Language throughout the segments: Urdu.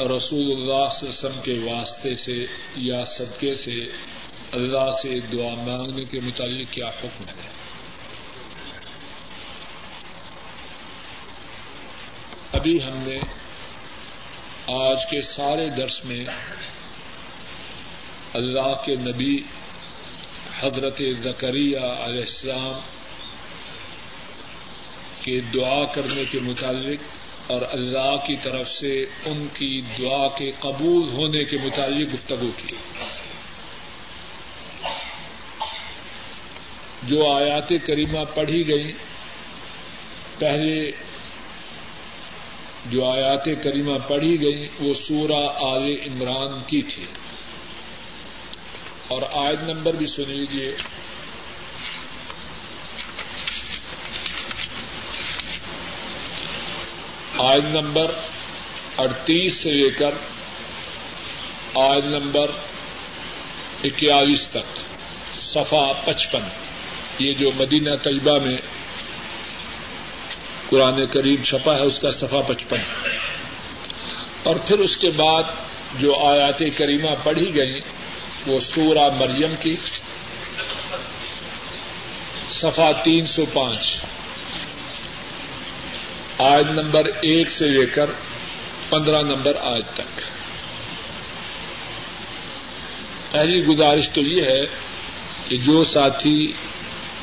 رسول اللہ صلی اللہ علیہ وسلم کے واسطے سے یا صدقے سے اللہ سے دعا مانگنے کے متعلق کیا حکم ہے؟ ابھی ہم نے آج کے سارے درس میں اللہ کے نبی حضرت زکریہ علیہ السلام کے دعا کرنے کے متعلق اور اللہ کی طرف سے ان کی دعا کے قبول ہونے کے متعلق گفتگو کی۔ جو آیات کریمہ پڑھی گئی پہلے جو آیات کریمہ پڑھی گئی وہ سورہ آل عمران کی تھی۔ اور آیت نمبر بھی سن لیجیے آج نمبر اڑتیس سے لے کر آج نمبر اکیالیس تک صفا پچپن۔ یہ جو مدینہ طیبہ میں قرآن کریم چھپا ہے، اس کا صفا پچپن۔ اور پھر اس کے بعد جو آیات کریمہ پڑھی گئی وہ سورہ مریم کی صفا تین سو پانچ۔ آج نمبر ایک سے لے کر پندرہ نمبر آج تک۔ پہلی گزارش تو یہ ہے کہ جو ساتھی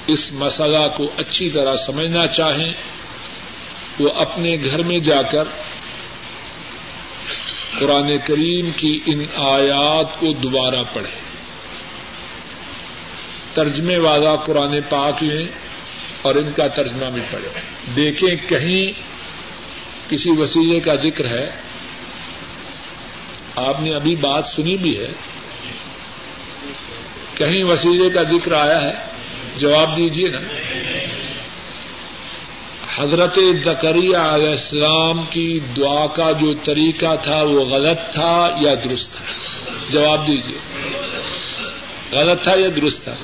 اس مسئلہ کو اچھی طرح سمجھنا چاہیں، وہ اپنے گھر میں جا کر قرآن کریم کی ان آیات کو دوبارہ پڑھے۔ ترجمے والا قرآن پاک لیں اور ان کا ترجمہ بھی پڑھے۔ دیکھیں کہیں کسی وسیلے کا ذکر ہے۔ آپ نے ابھی بات سنی بھی ہے۔ کہیں وسیلے کا ذکر آیا ہے۔ جواب دیجیے نا۔ حضرت زکریہ علیہ السلام کی دعا کا جو طریقہ تھا وہ غلط تھا یا درست تھا؟ جواب دیجیے غلط تھا یا درست تھا؟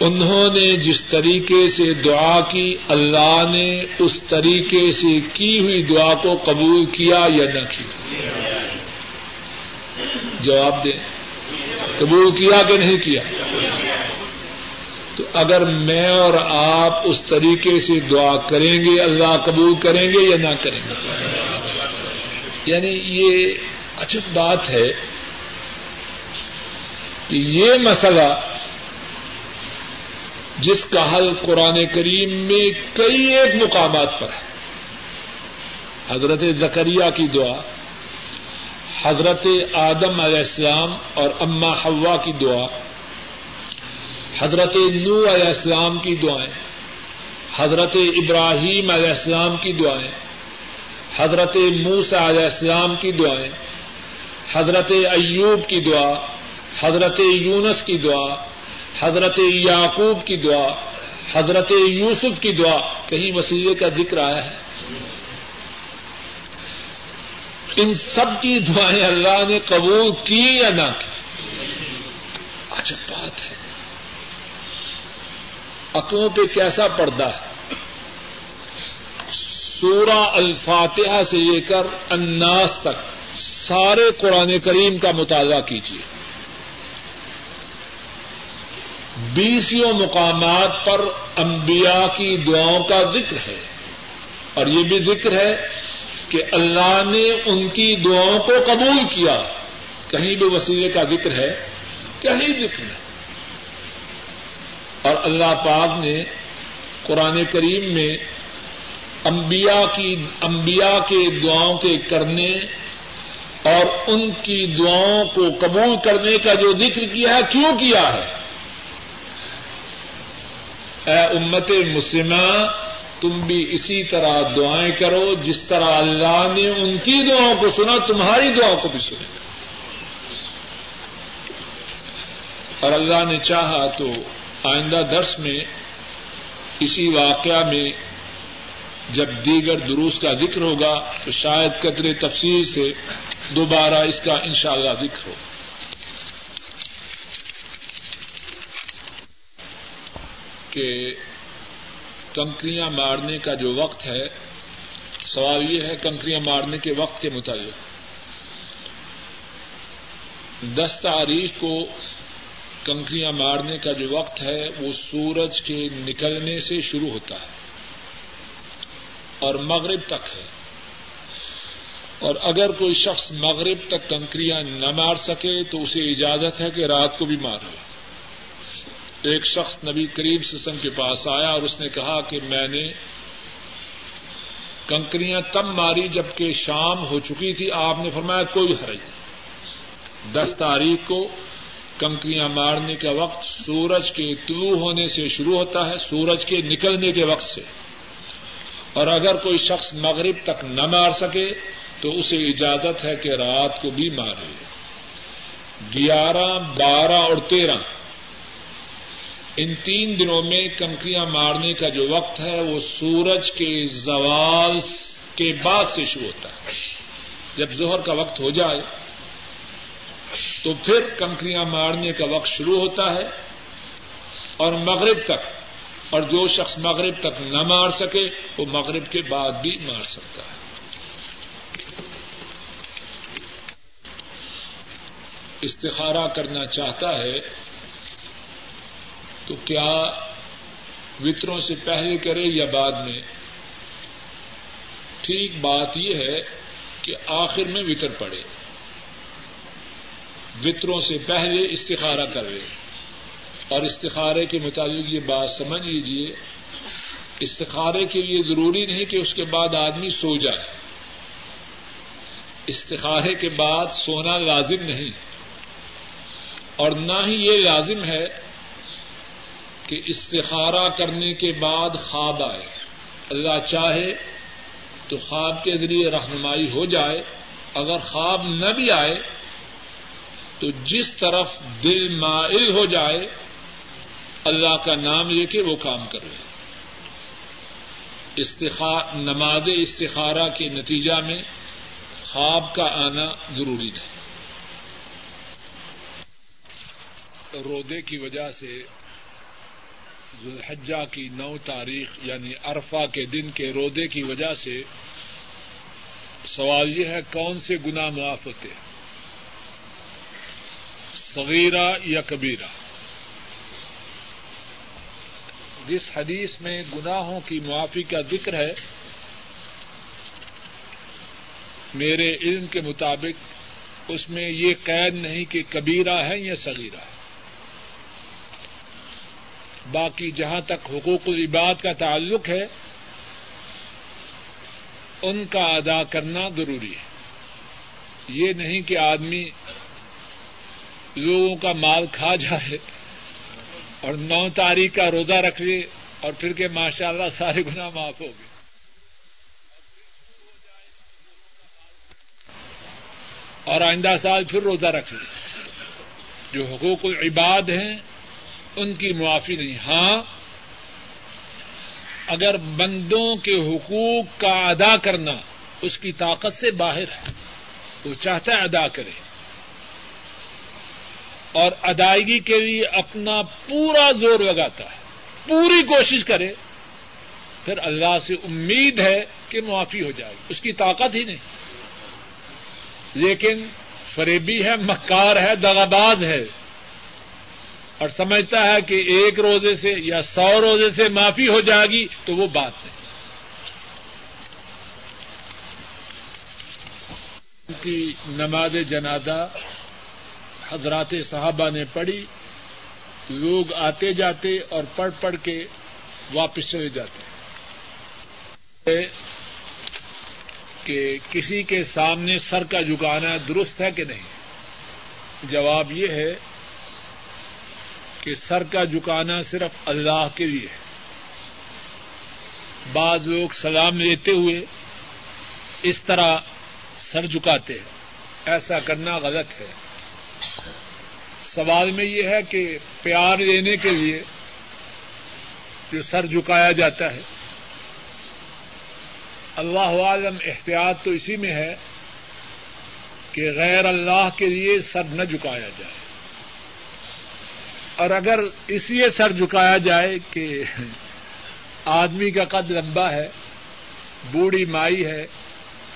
انہوں نے جس طریقے سے دعا کی، اللہ نے اس طریقے سے کی ہوئی دعا کو قبول کیا یا نہ کیا؟ جواب دیں۔ قبول کیا کہ نہیں کیا؟ تو اگر میں اور آپ اس طریقے سے دعا کریں گے، اللہ قبول کریں گے یا نہ کریں گے؟ یعنی یہ اچھی بات ہے کہ یہ مسئلہ جس کا حل قرآن کریم میں کئی ایک مقامات پر ہے۔ حضرت زکریہ کی دعا، حضرت آدم علیہ السلام اور اما حوا کی دعا، حضرت نو علیہ السلام کی دعائیں، حضرت ابراہیم علیہ السلام کی دعائیں، حضرت موسا علیہ السلام کی دعائیں، حضرت ایوب کی دعا، حضرت یونس کی دعا حضرت یعقوب کی دعا، حضرت یوسف کی دعا، کہیں وسیلے کا ذکر آیا ہے۔ ان سب کی دعائیں اللہ نے قبول کی یا نہ کی؟ اچھا بات ہے۔ عقلوں پہ کیسا پردہ ہے؟ سورہ الفاتحہ سے لے کر اناس تک سارے قرآن کریم کا مطالعہ کیجیے بیسوں مقامات پر انبیاء کی دعاؤں کا ذکر ہے۔ اور یہ بھی ذکر ہے کہ اللہ نے ان کی دعاؤں کو قبول کیا۔ کہیں بھی وسیلے کا ذکر ہے، کہیں ذکر نہیں۔ اور اللہ پاک نے قرآن کریم میں انبیاء کی، انبیاء کے دعاؤں کے کرنے اور ان کی دعاؤں کو قبول کرنے کا جو ذکر کیا ہے، کیوں کیا ہے؟ اے امت مسلمہ، تم بھی اسی طرح دعائیں کرو، جس طرح اللہ نے ان کی دعاؤں کو سنا، تمہاری دعاؤں کو بھی سنے۔ اور اللہ نے چاہا تو آئندہ درس میں اسی واقعہ میں جب دیگر دروس کا ذکر ہوگا، تو شاید قدر تفصیل سے دوبارہ اس کا انشاءاللہ ذکر ہوگا کہ کنکریاں مارنے کا جو وقت ہے، سوال یہ ہے کنکریاں مارنے کے وقت کے متعلق۔ دس تاریخ کو کنکریاں مارنے کا جو وقت ہے، وہ سورج کے نکلنے سے شروع ہوتا ہے اور مغرب تک ہے۔ اور اگر کوئی شخص مغرب تک کنکریاں نہ مار سکے، تو اسے اجازت ہے کہ رات کو بھی مارے ایک شخص نبی کریم سسم کے پاس آیا اور اس نے کہا کہ میں نے کنکریاں تب ماری جبکہ شام ہو چکی تھی۔ آپ نے فرمایا کوئی حرج دس تاریخ کو کنکریاں مارنے کا وقت سورج کے طلوع ہونے سے شروع ہوتا ہے، سورج کے نکلنے کے وقت سے۔ اور اگر کوئی شخص مغرب تک نہ مار سکے تو اسے اجازت ہے کہ رات کو بھی مارے۔ گیارہ، بارہ اور تیرہ۔ ان تین دنوں میں کنکریاں مارنے کا جو وقت ہے، وہ سورج کے زوال کے بعد سے شروع ہوتا ہے۔ جب زہر کا وقت ہو جائے، تو پھر کنکریاں مارنے کا وقت شروع ہوتا ہے اور مغرب تک، اور جو شخص مغرب تک نہ مار سکے، وہ مغرب کے بعد بھی مار سکتا ہے۔ استخارہ کرنا چاہتا ہے تو کیا وطروں سے پہلے کرے یا بعد میں؟ ٹھیک بات یہ ہے کہ آخر میں وطر پڑے۔ وطروں سے پہلے استخارہ کرے اور استخارے کے مطابق یہ بات سمجھ لیجیے استخارے کے لیے ضروری نہیں کہ اس کے بعد آدمی سو جائے۔ استخارے کے بعد سونا لازم نہیں۔ اور نہ ہی یہ لازم ہے کہ استخارہ کرنے کے بعد خواب آئے۔ اللہ چاہے تو خواب کے ذریعے رہنمائی ہو جائے۔ اگر خواب نہ بھی آئے تو جس طرف دل مائل ہو جائے، اللہ کا نام لے کے وہ کام کرے نماز استخارہ کے نتیجہ میں خواب کا آنا ضروری نہیں۔ رودے کی وجہ سے ذوالحجہ کی نو تاریخ یعنی عرفہ کے دن کے رودے کی وجہ سے سوال یہ ہے کون سے گنا معاف ہوتے صغیرہ یا کبیرہ؟ جس حدیث میں گناہوں کی معافی کا ذکر ہے، میرے علم کے مطابق اس میں یہ قید نہیں کہ کبیرہ ہے یا صغیرہ ہے۔ باقی جہاں تک حقوق العباد کا تعلق ہے، ان کا ادا کرنا ضروری ہے۔ یہ نہیں کہ آدمی لوگوں کا مال کھا جائے اور نو تاریخ کا روزہ رکھ لے اور پھر کہ ماشاء اللہ سارے گنا معاف ہو گئے۔ اور آئندہ سال پھر روزہ رکھ لے۔ جو حقوق العباد ہیں ان کی معافی نہیں۔ ہاں اگر بندوں کے حقوق کا ادا کرنا اس کی طاقت سے باہر ہے، وہ چاہتا ہے ادا کرے۔ اور ادائیگی کے لیے اپنا پورا زور لگاتا ہے، پوری کوشش کرے، پھر اللہ سے امید ہے کہ معافی ہو جائے۔ گی اس کی طاقت ہی نہیں۔ لیکن فریبی ہے، مکار ہے، دغاباز ہے۔ اور سمجھتا ہے کہ ایک روزے سے یا سو روزے سے معافی ہو جائے گی تو وہ بات نہیں کی نماز جنازہ حضرات صحابہ نے پڑھی، لوگ آتے جاتے اور پڑھ پڑھ کے واپس چلے جاتے۔ کہ کسی کے سامنے سر کا جھکانا درست ہے کہ نہیں؟ جواب یہ ہے کہ سر کا جھکانا صرف اللہ کے لیے ہے۔ بعض لوگ سلام لیتے ہوئے اس طرح سر جھکاتے ہیں۔ ایسا کرنا غلط ہے۔ سوال میں یہ ہے کہ پیار لینے کے لیے جو سر جھکایا جاتا ہے، اللہ عالم احتیاط تو اسی میں ہے کہ غیر اللہ کے لیے سر نہ جھکایا جائے۔ اور اگر اس لیے سر جھکایا جائے کہ آدمی کا قد لمبا ہے، بوڑھی مائی ہے،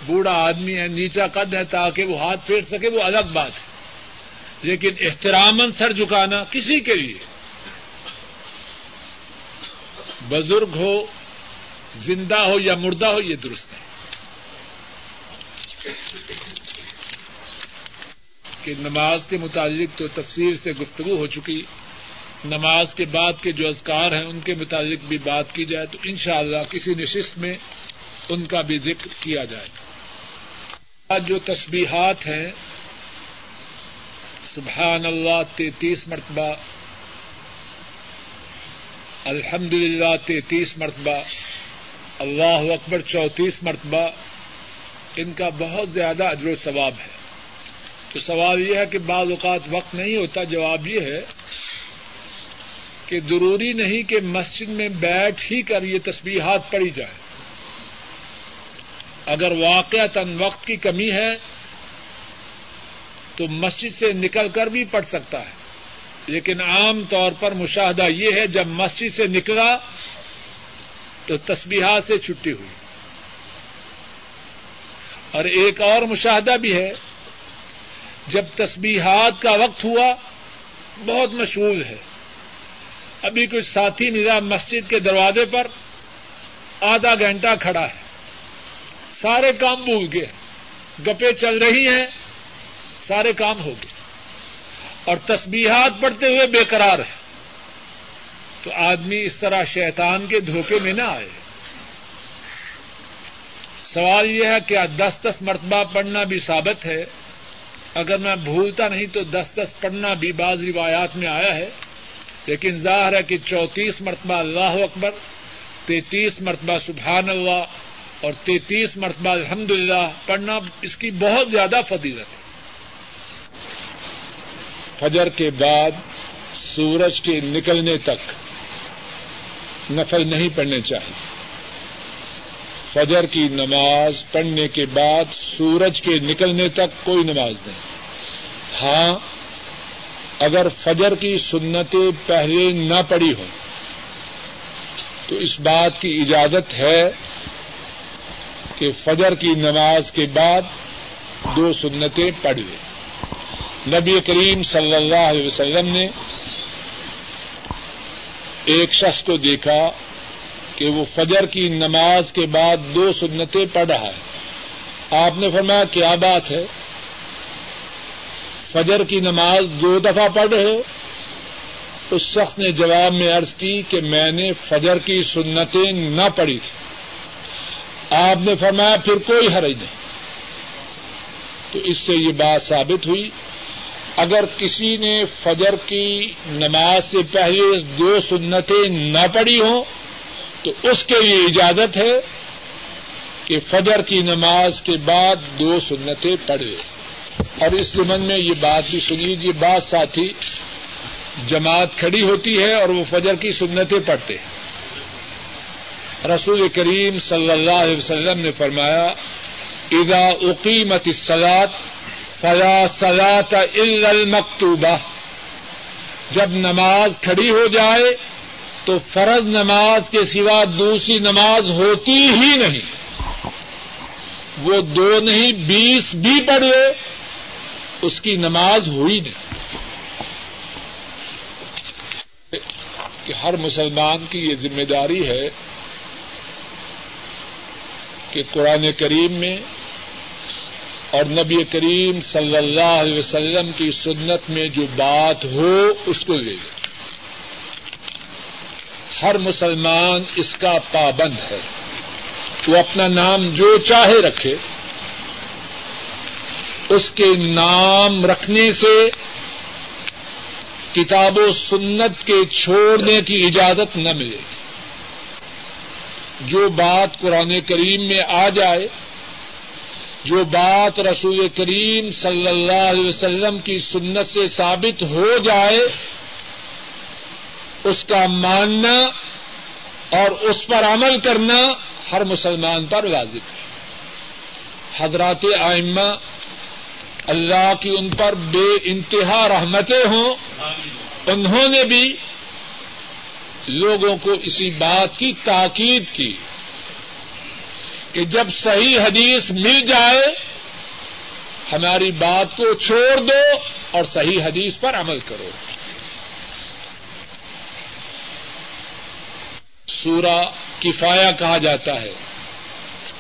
بوڑھا آدمی ہے، نیچا قد ہے تاکہ وہ ہاتھ پھیر سکے، وہ الگ بات ہے۔ لیکن احترامن سر جھکانا کسی کے لیے۔ بزرگ ہو، زندہ ہو یا مردہ ہو، یہ درست ہے۔ کہ نماز کے متعلق تو تفصیل سے گفتگو ہو چکی۔ نماز کے بعد کے جو اذکار ہیں ان کے متعلق بھی بات کی جائے تو انشاءاللہ کسی نشست میں ان کا بھی ذکر کیا جائے۔ آج جو تسبیحات ہیں سبحان اللہ تینتیس مرتبہ الحمد للہ تینتیس مرتبہ، اللہ اکبر چونتیس مرتبہ، ان کا بہت زیادہ اجر و ثواب ہے۔ تو سوال یہ ہے کہ بعض اوقات وقت نہیں ہوتا، جواب یہ ہے کہ ضروری نہیں کہ مسجد میں بیٹھ ہی کر یہ تسبیحات پڑی جائے۔ اگر واقع تن وقت کی کمی ہے، تو مسجد سے نکل کر بھی پڑھ سکتا ہے۔ لیکن عام طور پر مشاہدہ یہ ہے، جب مسجد سے نکلا، تو تسبیحات سے چھٹی ہوئی۔ اور ایک اور مشاہدہ بھی ہے، جب تسبیحات کا وقت ہوا، بہت مشہور ہے۔ ابھی کچھ ساتھی ملا مسجد کے دروازے پر آدھا گھنٹہ کھڑا ہے۔ سارے کام بھول گئے۔ گپے چل رہی ہیں۔ سارے کام ہو گئے۔ اور تسبیحات پڑھتے ہوئے بے قرار ہے تو آدمی اس طرح شیطان کے دھوکے میں نہ آئے۔ سوال یہ ہے کہ دس دس مرتبہ پڑھنا بھی ثابت ہے۔ اگر میں بھولتا نہیں تو دس دس پڑھنا بھی بعض روایات میں آیا ہے۔ لیکن ظاہر ہے کہ چونتیس مرتبہ اللہ اکبر، تینتیس مرتبہ سبحان اللہ، اور تینتیس مرتبہ الحمد للہ پڑھنا اس کی بہت زیادہ فضیلت ہے۔ فجر کے بعد سورج کے نکلنے تک نفل نہیں پڑھنے چاہیے۔ فجر کی نماز پڑھنے کے بعد سورج کے نکلنے تک کوئی نماز نہیں۔ ہاں اگر فجر کی سنتیں پہلے نہ پڑی ہوں، تو اس بات کی اجازت ہے کہ فجر کی نماز کے بعد دو سنتیں پڑھ لیں۔ نبی کریم صلی اللہ علیہ وسلم نے ایک شخص کو دیکھا کہ وہ فجر کی نماز کے بعد دو سنتیں پڑھ رہا ہے۔ آپ نے فرمایا، کیا بات ہے؟ فجر کی نماز دو دفعہ پڑھ رہے ہو؟ اس شخص نے جواب میں عرض کی کہ میں نے فجر کی سنتیں نہ پڑھی تھی۔ آپ نے فرمایا پھر کوئی حرج نہیں۔ تو اس سے یہ بات ثابت ہوئی، اگر کسی نے فجر کی نماز سے پہلے دو سنتیں نہ پڑھی ہوں، تو اس کے لیے اجازت ہے کہ فجر کی نماز کے بعد دو سنتیں پڑھے اور اس زمن میں یہ بات بھی سنی لیجیے بعض ساتھی جماعت کھڑی ہوتی ہے اور وہ فجر کی سنتیں پڑھتے ہیں۔ رسول کریم صلی اللہ علیہ وسلم نے فرمایا، اذا اقیمت الصلاۃ فلا صلاۃ الا المکتوبہ۔ جب نماز کھڑی ہو جائے تو فرض نماز کے سوا دوسری نماز ہوتی ہی نہیں۔ وہ دو نہیں، بیس بھی پڑھے اس کی نماز ہوئی نہیں۔ کہ ہر مسلمان کی یہ ذمہ داری ہے کہ قرآن کریم میں اور نبی کریم صلی اللہ علیہ وسلم کی سنت میں جو بات ہو اس کو لے لے۔ ہر مسلمان اس کا پابند ہے۔ وہ اپنا نام جو چاہے رکھے۔ اس کے نام رکھنے سے کتاب و سنت کے چھوڑنے کی اجازت نہ ملے۔ جو بات قرآن کریم میں آ جائے، جو بات رسول کریم صلی اللہ علیہ وسلم کی سنت سے ثابت ہو جائے، اس کا ماننا اور اس پر عمل کرنا ہر مسلمان پر واضح ہے۔ حضرات آئمہ اللہ کی ان پر بے انتہا رحمتیں ہوں۔ انہوں نے بھی لوگوں کو اسی بات کی تاکید کی کہ جب صحیح حدیث مل جائے، ہماری بات کو چھوڑ دو اور صحیح حدیث پر عمل کرو۔ سورہ کفایا کہا جاتا ہے۔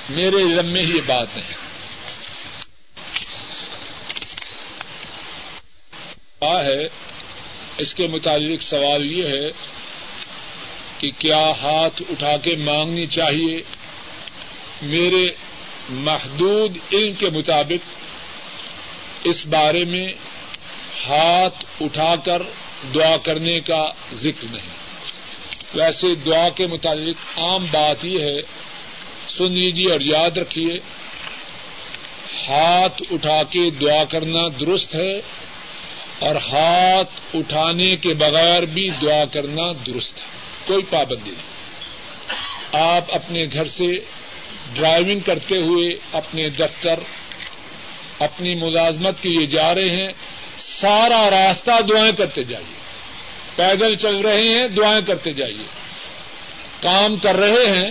میرے علم میں یہ بات نہیں۔ ہے، اس کے متعلق سوال یہ ہے کہ کیا ہاتھ اٹھا کے مانگنی چاہیے؟ میرے محدود علم کے مطابق اس بارے میں ہاتھ اٹھا کر دعا کرنے کا ذکر نہیں۔ ویسے دعا کے متعلق عام بات یہ ہے، سن لیجیے اور یاد رکھیے، ہاتھ اٹھا کے دعا کرنا درست ہے اور ہاتھ اٹھانے کے بغیر بھی دعا کرنا درست ہے۔ کوئی پابندی نہیں۔ آپ اپنے گھر سے ڈرائیونگ کرتے ہوئے اپنے دفتر، اپنی ملازمت کے لیے جا رہے ہیں۔ سارا راستہ دعائیں کرتے جائیے۔ پیدل چل رہے ہیں، دعائیں کرتے جائیے۔ کام کر رہے ہیں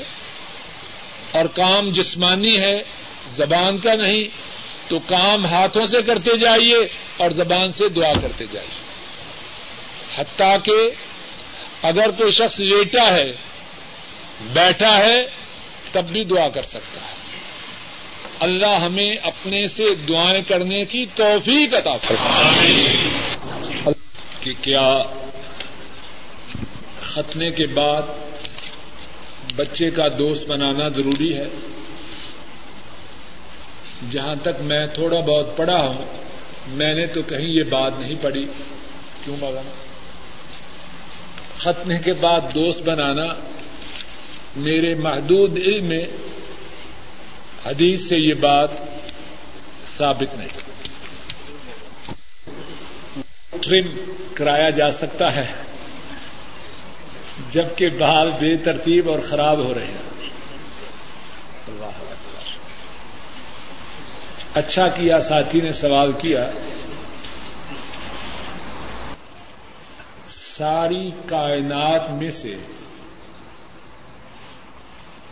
اور کام جسمانی ہے، زبان کا نہیں تو کام ہاتھوں سے کرتے جائیے اور زبان سے دعا کرتے جائیے۔ حتیٰ کہ اگر کوئی شخص لیٹا ہے، بیٹھا ہے، تب بھی دعا کر سکتا ہے۔ اللہ ہمیں اپنے سے دعائیں کرنے کی توفیق عطا فرمائے۔ کہ کیا ختنے کے بعد بچے کا دوست بنانا ضروری ہے؟ جہاں تک میں تھوڑا بہت پڑھا ہوں، میں نے تو کہیں یہ بات نہیں پڑھی۔ کیوں مولانا؟ ختنے کے بعد دوست بنانا میرے محدود علم میں حدیث سے یہ بات ثابت نہیں۔ ٹرم کرایا جا سکتا ہے، جبکہ بال بے ترتیب اور خراب ہو رہے ہیں۔ اچھا کیا، ساتھی نے سوال کیا۔ ساری کائنات میں سے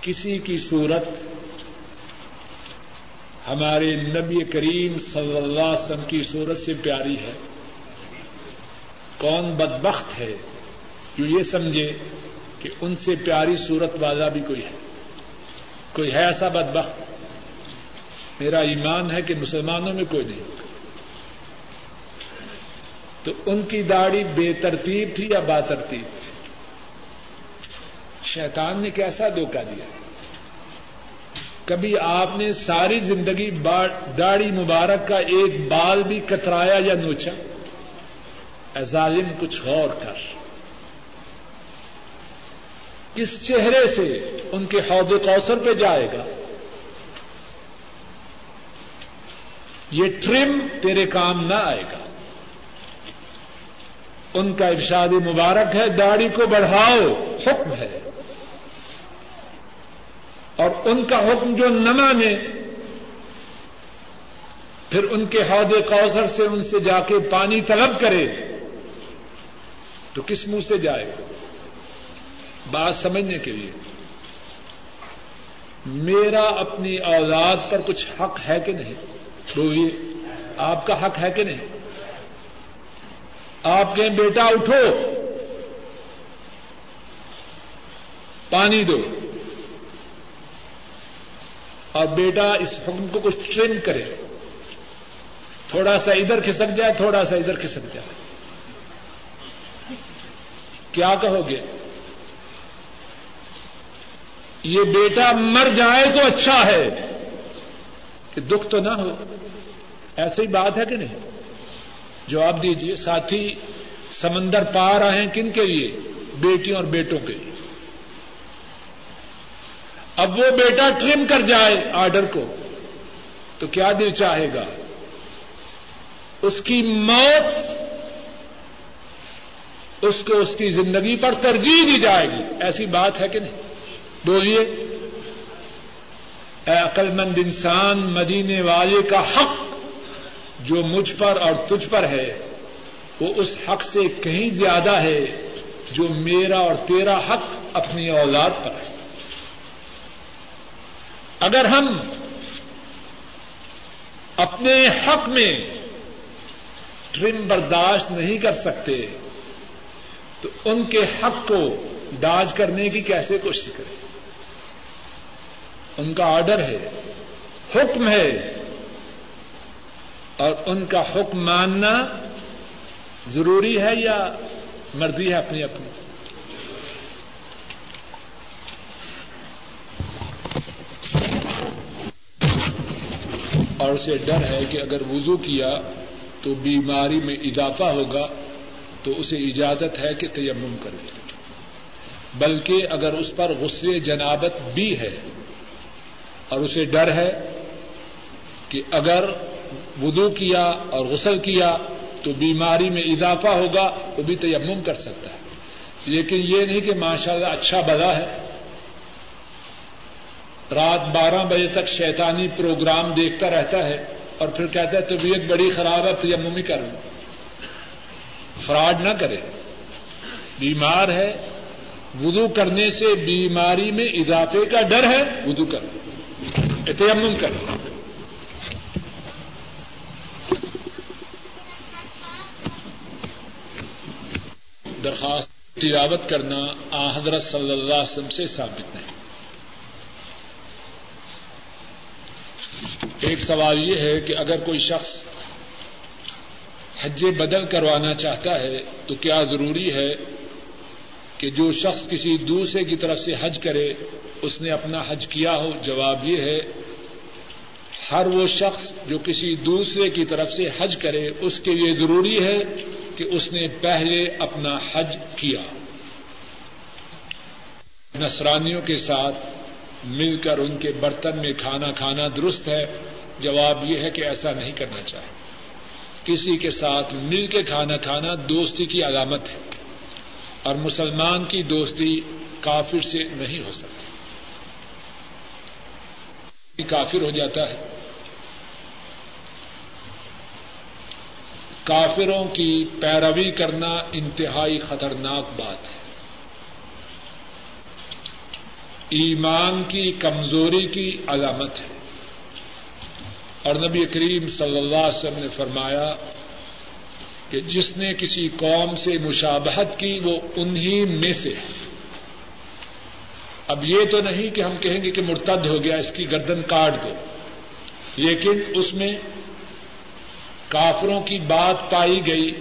کسی کی صورت ہمارے نبی کریم صلی اللہ علیہ وسلم کی صورت سے پیاری ہے۔ کون بدبخت ہے جو یہ سمجھے کہ ان سے پیاری صورت والا بھی کوئی ہے۔ کوئی ہے ایسا بدبخت؟ میرا ایمان ہے کہ مسلمانوں میں کوئی نہیں۔ تو ان کی داڑھی بے ترتیب تھی یا با ترتیب تھی؟ شیطان نے کیسا دھوکہ دیا؟ کبھی آپ نے ساری زندگی داڑھی مبارک کا ایک بال بھی کترایا یا نوچا؟ ظالم، کچھ غور کر۔ کس چہرے سے ان کے حوض کوثر پہ جائے گا؟ یہ ٹرم تیرے کام نہ آئے گا۔ ان کا ارشاد مبارک ہے، داڑھی کو بڑھاؤ، حکم ہے۔ اور ان کا حکم جو نہ مانے، پھر ان کے حوض کوثر سے ان سے جا کے پانی طلب کرے، تو کس منہ سے جائے؟ بات سمجھنے کے لیے۔ میرا اپنی اولاد پر کچھ حق ہے کہ نہیں؟ بولیے آپ کا حق ہے کہ نہیں؟ آپ کہیں بیٹا اٹھو، پانی دو۔ اور بیٹا اس حکم کو کچھ ٹرین کرے۔ تھوڑا سا ادھر کھسک جائے، تھوڑا سا ادھر کھسک جائے۔ کیا کہو گے؟ یہ بیٹا مر جائے تو اچھا ہے۔ کہ دکھ تو نہ ہو۔ ایسی بات ہے کہ نہیں؟ جواب دیجیے ساتھی، سمندر پا رہے ہیں کن کے لیے؟ بیٹیوں اور بیٹوں کے لیے۔ اب وہ بیٹا ٹرم کر جائے آرڈر کو، تو کیا دل چاہے گا؟ اس کی موت، اس کو اس کی زندگی پر ترجیح دی جائے گی۔ ایسی بات ہے کہ نہیں؟ بولیے۔ اے عقل مند انسان، مدینے والے کا حق جو مجھ پر اور تجھ پر ہے، وہ اس حق سے کہیں زیادہ ہے جو میرا اور تیرا حق اپنی اولاد پر ہے۔ اگر ہم اپنے حق میں ٹرم برداشت نہیں کر سکتے، تو ان کے حق کو ڈاج کرنے کی کیسے کوشش کریں؟ ان کا آرڈر ہے، حکم ہے۔ اور ان کا حکم ماننا ضروری ہے یا مرضی ہے اپنی اپنی؟ اور اسے ڈر ہے کہ اگر وضو کیا تو بیماری میں اضافہ ہوگا تو اسے اجازت ہے کہ تیمم کرے۔ بلکہ اگر اس پر غسل جنابت بھی ہے اور اسے ڈر ہے کہ اگر وضو کیا اور غسل کیا تو بیماری میں اضافہ ہوگا تو بھی تیمم کر سکتا ہے۔ لیکن یہ نہیں کہ ماشاء اللہ اچھا بلا ہے۔ رات بارہ بجے تک شیطانی پروگرام دیکھتا رہتا ہے اور پھر کہتا ہے، طبیعت بڑی خراب ہے، تیمم ہی کر لوں فراڈ نہ کرے۔ بیمار ہے۔ وضو کرنے سے بیماری میں اضافے کا ڈر ہے، وضو کر تیمم کر درخواست تلاوت کرنا آ حضرت صلی اللہ علیہ وسلم سے ثابت نہیں۔ ایک سوال یہ ہے کہ اگر کوئی شخص حج بدل کروانا چاہتا ہے تو کیا ضروری ہے کہ جو شخص کسی دوسرے کی طرف سے حج کرے اس نے اپنا حج کیا ہو؟ جواب یہ ہے، ہر وہ شخص جو کسی دوسرے کی طرف سے حج کرے، اس کے لیے ضروری ہے کہ اس نے پہلے اپنا حج کیا۔ نصرانیوں کے ساتھ مل کر ان کے برتن میں کھانا کھانا درست ہے، جواب یہ ہے کہ ایسا نہیں کرنا چاہے کسی کے ساتھ مل کے کھانا کھانا دوستی کی علامت ہے، اور مسلمان کی دوستی کافر سے نہیں ہو سکتی۔ کافر ہو جاتا ہے۔ کافروں کی پیروی کرنا انتہائی خطرناک بات ہے۔ ایمان کی کمزوری کی علامت ہے۔ اور نبی کریم صلی اللہ علیہ وسلم نے فرمایا کہ جس نے کسی قوم سے مشابہت کی وہ انہی میں سے ہے۔ اب یہ تو نہیں کہ ہم کہیں گے کہ مرتد ہو گیا اس کی گردن کاٹ دو، لیکن اس میں کافروں کی بات پائی گئی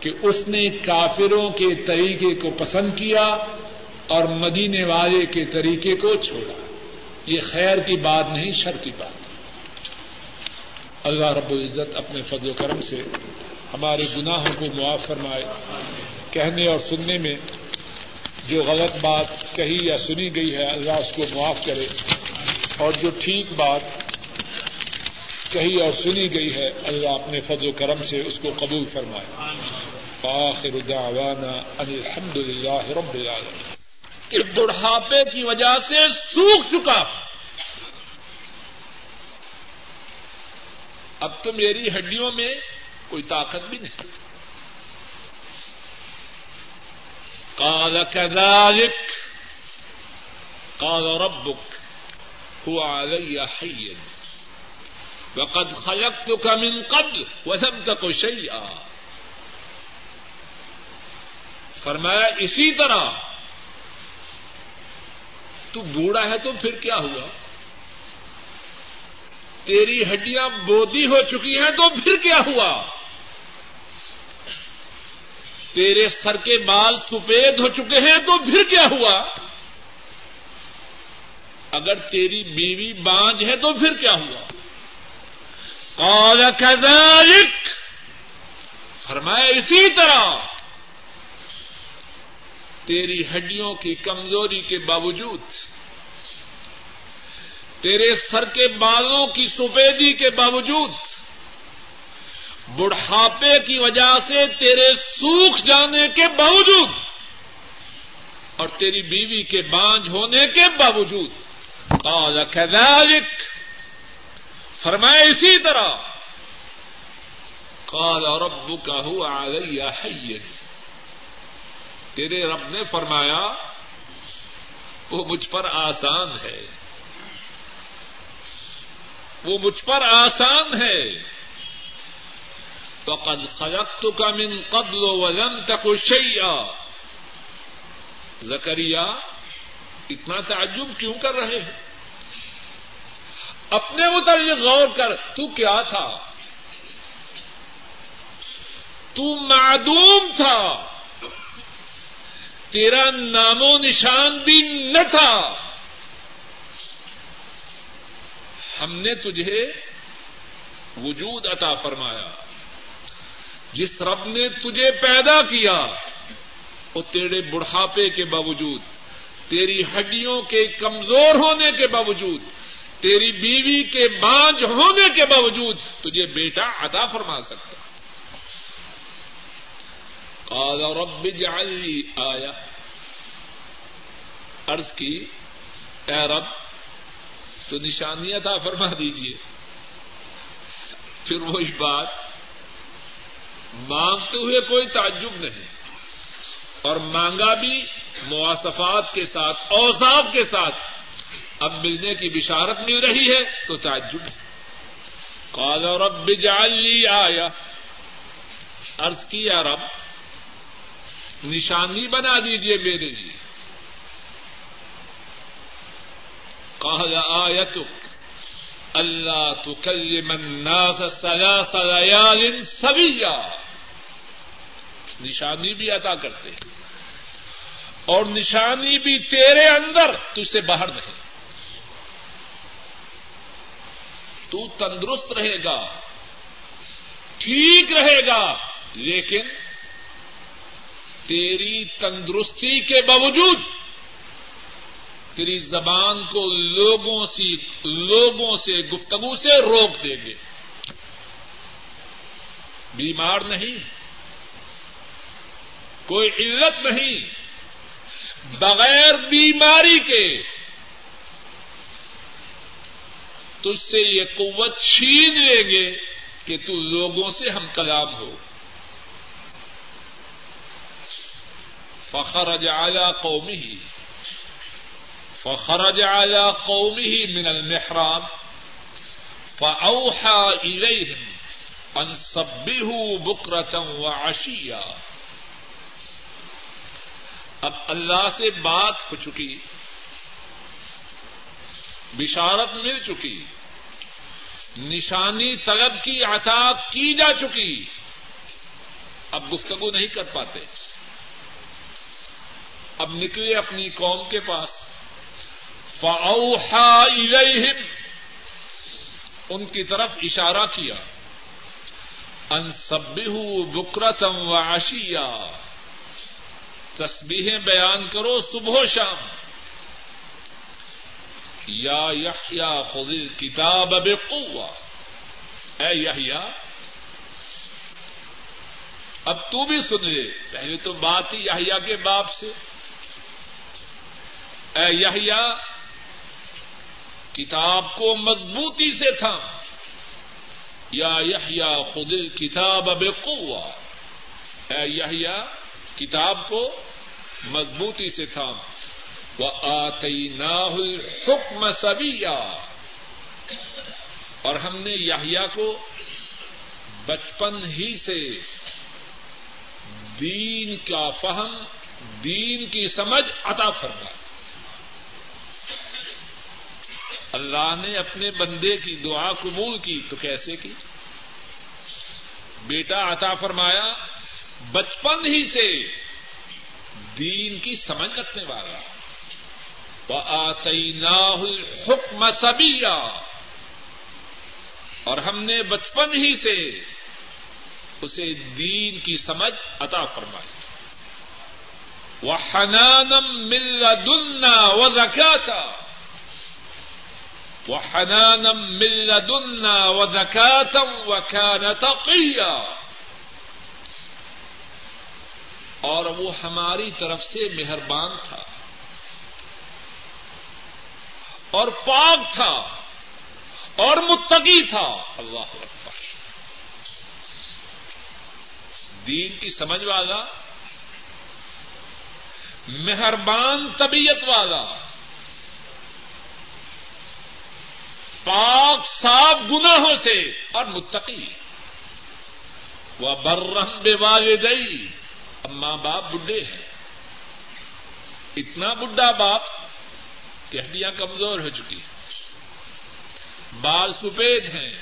کہ اس نے کافروں کے طریقے کو پسند کیا اور مدینے والے کے طریقے کو چھوڑا۔ یہ خیر کی بات نہیں، شر کی بات۔ اللہ رب العزت اپنے فضل و کرم سے ہمارے گناہوں کو معاف فرمائے۔ کہنے اور سننے میں جو غلط بات کہی یا سنی گئی ہے، اللہ اس کو معاف کرے۔ اور جو ٹھیک بات کہی اور سنی گئی ہے، اللہ اپنے فضل و کرم سے اس کو قبول فرمائے۔ آخر دعوانا ان الحمد للہ رب العالمین۔ کہ بڑھاپے کی وجہ سے سوکھ چکا۔ اب تو میری ہڈیوں میں کوئی طاقت بھی نہیں۔ قال كذلك. قال ربك. هو علي حي وقد خلقتك من قبل ولم تك شيئا. فرمایا، اسی طرح تو بوڑھا ہے تو پھر کیا ہوا؟ تیری ہڈیاں بودی ہو چکی ہیں تو پھر کیا ہوا؟ تیرے سر کے بال سفید ہو چکے ہیں تو پھر کیا ہوا؟ اگر تیری بیوی بانج ہے تو پھر کیا ہوا؟ قال كذلك فرمایا اسی طرح۔ تیری ہڈیوں کی کمزوری کے باوجود، تیرے سر کے بالوں کی سفیدی کے باوجود بڑھاپے کی وجہ سے تیرے سوکھ جانے کے باوجود اور تیری بیوی کے بانج ہونے کے باوجود۔ قال كذلك فرمایا اسی طرح۔ قال ربك هو علي حي تیرے رب نے فرمایا، وہ مجھ پر آسان ہے۔ وہ مجھ پر آسان ہے۔ وقد خلقتك من قبل ولم تك شيئا۔ زکریا اتنا تعجب کیوں کر رہے ہیں؟ اپنے متعلق غور کر، تو کیا تھا؟ تو معدوم تھا۔ تیرا نام و نشان بھی نہ تھا۔ ہم نے تجھے وجود عطا فرمایا۔ جس رب نے تجھے پیدا کیا وہ تیرے بڑھاپے کے باوجود، تیری ہڈیوں کے کمزور ہونے کے باوجود، تیری بیوی کے بانج ہونے کے باوجود تجھے بیٹا عطا فرما سکتا۔ قال رب اجعل آیا عرض کی، اے رب، تو نشانی عطا فرما دیجیے پھر وہی بات مانگتے ہوئے کوئی تعجب نہیں اور مانگا بھی مواصفات کے ساتھ اوساف کے ساتھ۔ اب ملنے کی بشارت مل رہی ہے تو تعجب۔ قال رب اجعل لی آیا عرض کیا رب، نشانی بنا دیجیے میرے لیے۔ قال آیتک۔ اللہ تکلم الناس ثلاث لیال سویا نشانی بھی عطا کرتے اور نشانی بھی تیرے اندر تجھ سے باہر نہیں. تو تندرست رہے گا. ٹھیک رہے گا. لیکن تیری تندرستی کے باوجود تیری زبان کو لوگوں سے لوگوں سے گفتگو سے روک دیں گے۔ بیمار نہیں۔ کوئی علت نہیں۔ بغیر بیماری کے۔ تجھ سے یہ قوت چھین لیں گے کہ تو لوگوں سے ہم کلام ہو۔ فخرج على قومه فخرج على قومه من المحراب فأوحى إليهم أن صبهوا بكرة وعشيا. اب اللہ سے بات ہو چکی، بشارت مل چکی، نشانی طلب کی، عطا کی جا چکی۔ اب گفتگو نہیں کر پاتے۔ اب نکلے اپنی قوم کے پاس۔ فاؤحا الیہم ان کی طرف اشارہ کیا۔ ان سب بکرتم و آشیا تسبیحیں بیان کرو صبح و شام۔ یا یحیا خود کتاب اب اے یحیا اب تو بھی سن لے۔ پہلے تو بات ہی یحیا کے باپ سے۔ اے یحیا کتاب کو مضبوطی سے تھا یا یحیا خود کتاب اب اے یحیا کتاب کو مضبوطی سے تھا وہ آتی حکم سبیا اور ہم نے یحیا کو بچپن ہی سے دین کا فہم، دین کی سمجھ عطا فرمائی۔ اللہ نے اپنے بندے کی دعا قبول کی تو کیسے کی؟ بیٹا عطا فرمایا، بچپن ہی سے دین کی سمجھ رکھنے والا۔ وہ آتی حکم سبیا اور ہم نے بچپن ہی سے اسے دین کی سمجھ عطا فرمائی۔ وہ حنانم مل دلنا و زکاتا وحنانا من لدنا وذكاة وكان تقيا. اور وہ ہماری طرف سے مہربان تھا اور پاک تھا اور متقی تھا۔ اللہ اکبر۔ دین کی سمجھ والا، مہربان طبیعت والا۔ پاک صاف گناہوں سے اور متقی۔ وہ برہم بے والدئی اب ماں باپ بڈھے ہیں۔ اتنا بڈھا باپ کہ ہڈیاں کمزور ہو چکی بال سفید ہیں۔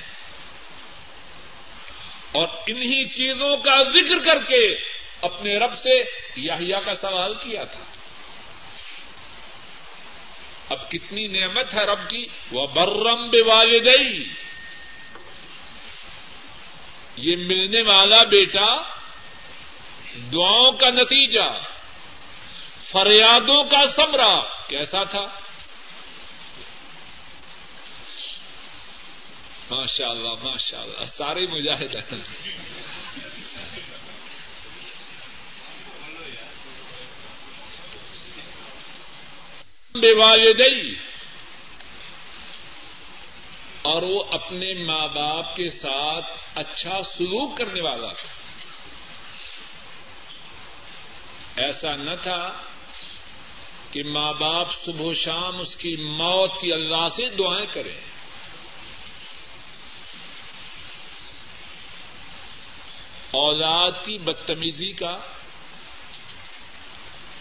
اور انہی چیزوں کا ذکر کر کے اپنے رب سے یاہیا کا سوال کیا تھا۔ اب کتنی نعمت ہے رب کی؟ وہ برم بے والدئی یہ ملنے والا بیٹا دعاؤں کا نتیجہ، فریادوں کا سمرا کیسا تھا؟ ماشاء اللہ ماشاء اللہ سارے مجاہد بے والدئی اور وہ اپنے ماں باپ کے ساتھ اچھا سلوک کرنے والا تھا۔ ایسا نہ تھا کہ ماں باپ صبح و شام اس کی موت کی اللہ سے دعائیں کریں۔ اولاد کی بدتمیزی کا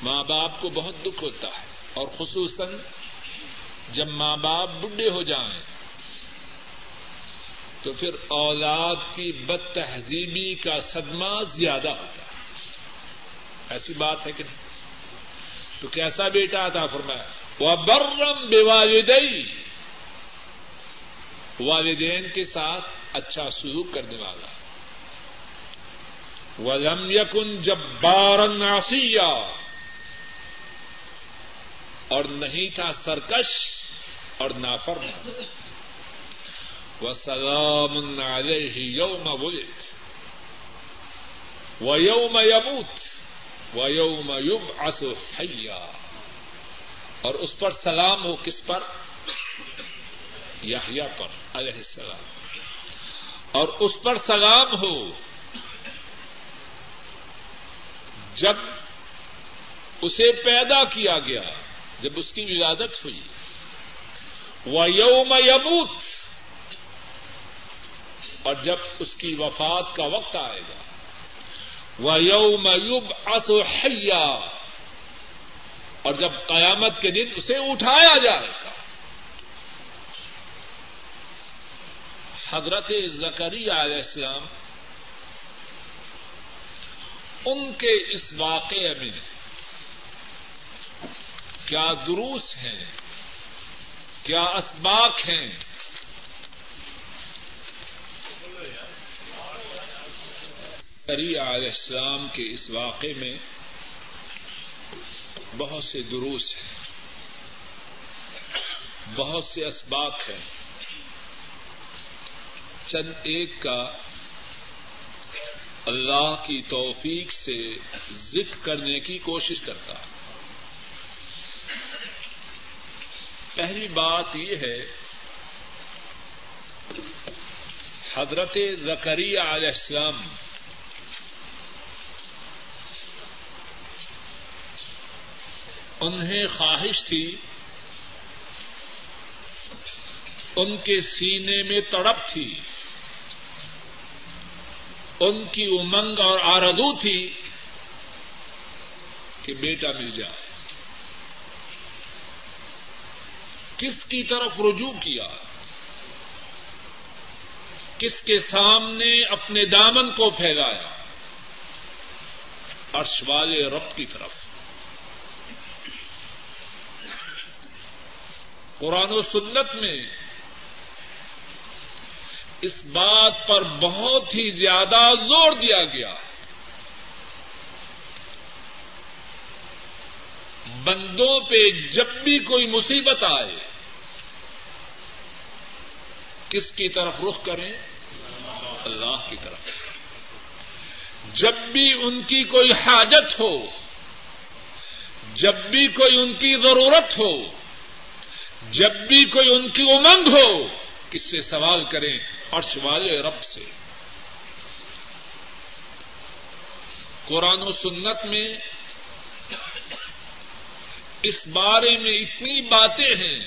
ماں باپ کو بہت دکھ ہوتا ہے۔ اور خصوصاً جب ماں باپ بڈھے ہو جائیں تو پھر اولاد کی بد تہذیبی کا صدمہ زیادہ ہوتا ہے۔ ایسی بات ہے کہ نہیں؟ تو کیسا بیٹا تھا فرمایا؟ وہ برم بے والدئی والدین کے ساتھ اچھا سلوک کرنے والا۔ ولم یکن جب بارن آسیا اور نہیں تھا سرکش اور نافرمان۔ و سلام علیہ یوم ولد و یوم یموت و یوم یوب حیا اور اس پر سلام ہو کس پر؟ یحییٰ پر، علیہ السلام۔ اور اس پر سلام ہو جب اسے پیدا کیا گیا۔ جب اس کی ولادت ہوئی وہ یوم یموت اور جب اس کی وفات کا وقت آئے گا وہ یوم یوب حیا اور جب قیامت کے دن اسے اٹھایا جائے گا۔ حضرت زکری علیہ السلام ان کے اس واقعے میں کیا دروس ہیں؟ کیا اسباق ہیں؟ علی علیہ السلام کے اس واقعے میں بہت سے دروس ہیں، بہت سے اسباق ہیں۔ چند ایک کا اللہ کی توفیق سے ذکر کرنے کی کوشش کرتا پہلی بات یہ ہے، حضرت زکری علیہ السلام انہیں خواہش تھی، ان کے سینے میں تڑپ تھی، ان کی امنگ اور آردو تھی کہ بیٹا مل جائے۔ کس کی طرف رجوع کیا؟ کس کے سامنے اپنے دامن کو پھیلایا؟ عرش والے رب کی طرف۔ قرآن و سنت میں اس بات پر بہت ہی زیادہ زور دیا گیا۔ ہے بندوں پہ جب بھی کوئی مصیبت آئے، کس کی طرف رخ کریں؟ اللہ کی طرف۔ جب بھی ان کی کوئی حاجت ہو، جب بھی کوئی ان کی ضرورت ہو، جب بھی کوئی ان کی امنگ ہو، کس سے سوال کریں؟ عرش والے رب سے۔ قرآن و سنت میں اس بارے میں اتنی باتیں ہیں۔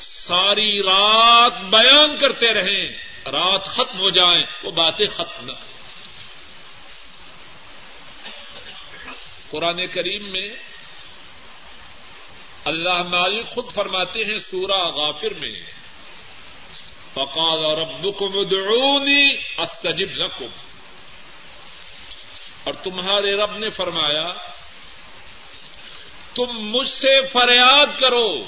ساری رات بیان کرتے رہیں، رات ختم ہو جائیں وہ باتیں ختم نہ قرآن کریم میں اللہ مالک خود فرماتے ہیں سورہ غافر میں، فقال ربكم ادعوني استجب لكم اور تمہارے رب نے فرمایا تم مجھ سے فریاد کرو،